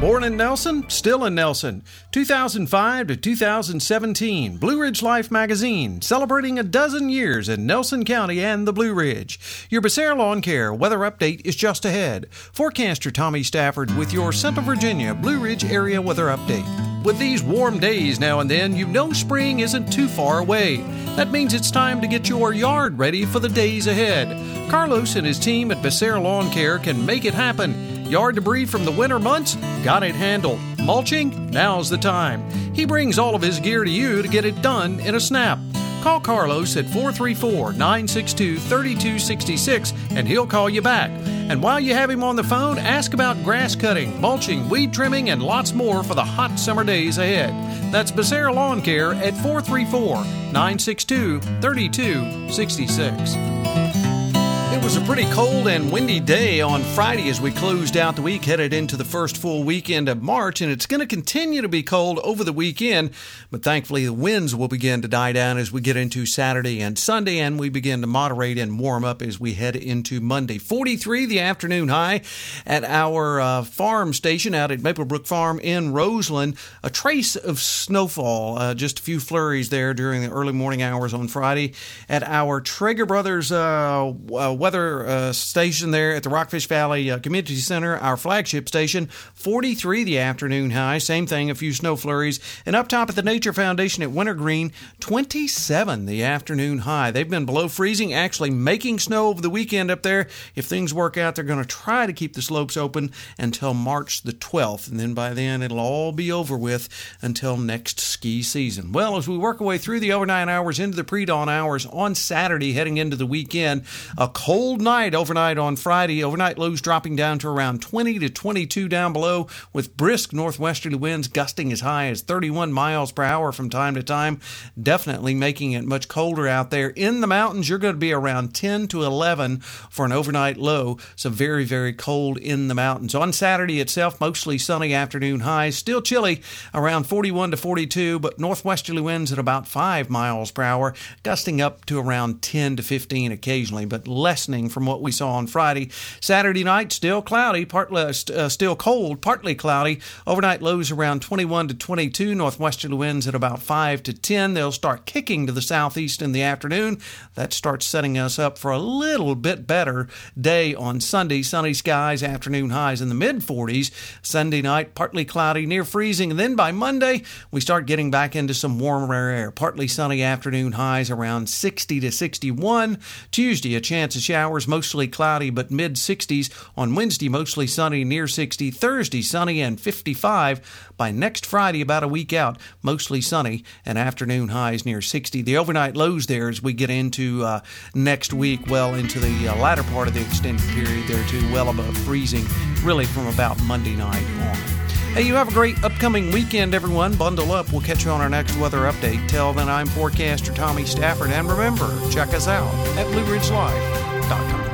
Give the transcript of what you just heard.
Born in Nelson, still in Nelson. 2005 to 2017, Blue Ridge Life magazine, celebrating a dozen years in Nelson County and the Blue Ridge. Your Becerra Lawn Care weather update is just ahead. Forecaster Tommy Stafford with your Central Virginia Blue Ridge area weather update. With these warm days now and then, you know spring isn't too far away. That means it's time to get your yard ready for the days ahead. Carlos and his team at Becerra Lawn Care can make it happen. Yard debris from the winter months? Got it handled. Mulching? Now's the time. He brings all of his gear to you to get it done in a snap. Call Carlos at 434 962 3266 and he'll call you back. And while you have him on the phone, ask about grass cutting, mulching, weed trimming, and lots more for the hot summer days ahead. That's Becerra Lawn Care at 434 962 3266. It was a pretty cold and windy day on Friday as we closed out the week, headed into the first full weekend of March, and it's going to continue to be cold over the weekend. But thankfully, the winds will begin to die down as we get into Saturday and Sunday, and we begin to moderate and warm up as we head into Monday. 43 the afternoon high at our uh, farm station out at Maplebrook Farm in Roseland. A trace of snowfall, uh, just a few flurries there during the early morning hours on Friday. At our Trager Brothers uh, uh weather uh, station there at the Rockfish Valley uh, Community Center, our flagship station. 43 the afternoon high. Same thing, a few snow flurries. And up top at the Nature Foundation at Wintergreen, 27 the afternoon high. They've been below freezing, actually making snow over the weekend up there. If things work out, they're going to try to keep the slopes open until March the 12th. And then by then, it'll all be over with until next ski season. Well, as we work our way through the overnight hours into the pre dawn hours on Saturday, heading into the weekend, a cold cold night overnight on Friday. Overnight lows dropping down to around 20 to 22 down below, with brisk northwesterly winds gusting as high as 31 miles per hour from time to time. Definitely making it much colder out there. In the mountains, you're going to be around 10 to 11 for an overnight low. So very, very cold in the mountains. On Saturday itself, mostly sunny afternoon highs. Still chilly, around 41 to 42, but northwesterly winds at about 5 miles per hour, gusting up to around 10 to 15 occasionally, but less from what we saw on Friday. Saturday night, still cloudy, partly, uh, uh, still cold, partly cloudy. Overnight lows around 21 to 22, northwesterly winds at about 5 to 10. They'll start kicking to the southeast in the afternoon. That starts setting us up for a little bit better day on Sunday. Sunny skies, afternoon highs in the mid 40s. Sunday night, partly cloudy, near freezing. And then by Monday, we start getting back into some warmer air. Partly sunny afternoon highs around 60 to 61. Tuesday, a chance of mostly cloudy, but mid 60s. On Wednesday, mostly sunny, near 60. Thursday, sunny and 55. By next Friday, about a week out, mostly sunny and afternoon highs near 60. The overnight lows there as we get into uh, next week, well into the uh, latter part of the extended period there too, well above freezing, really from about Monday night on. Hey, you have a great upcoming weekend, everyone. Bundle up. We'll catch you on our next weather update. Till then, I'm forecaster Tommy Stafford, and remember, check us out at Blue 大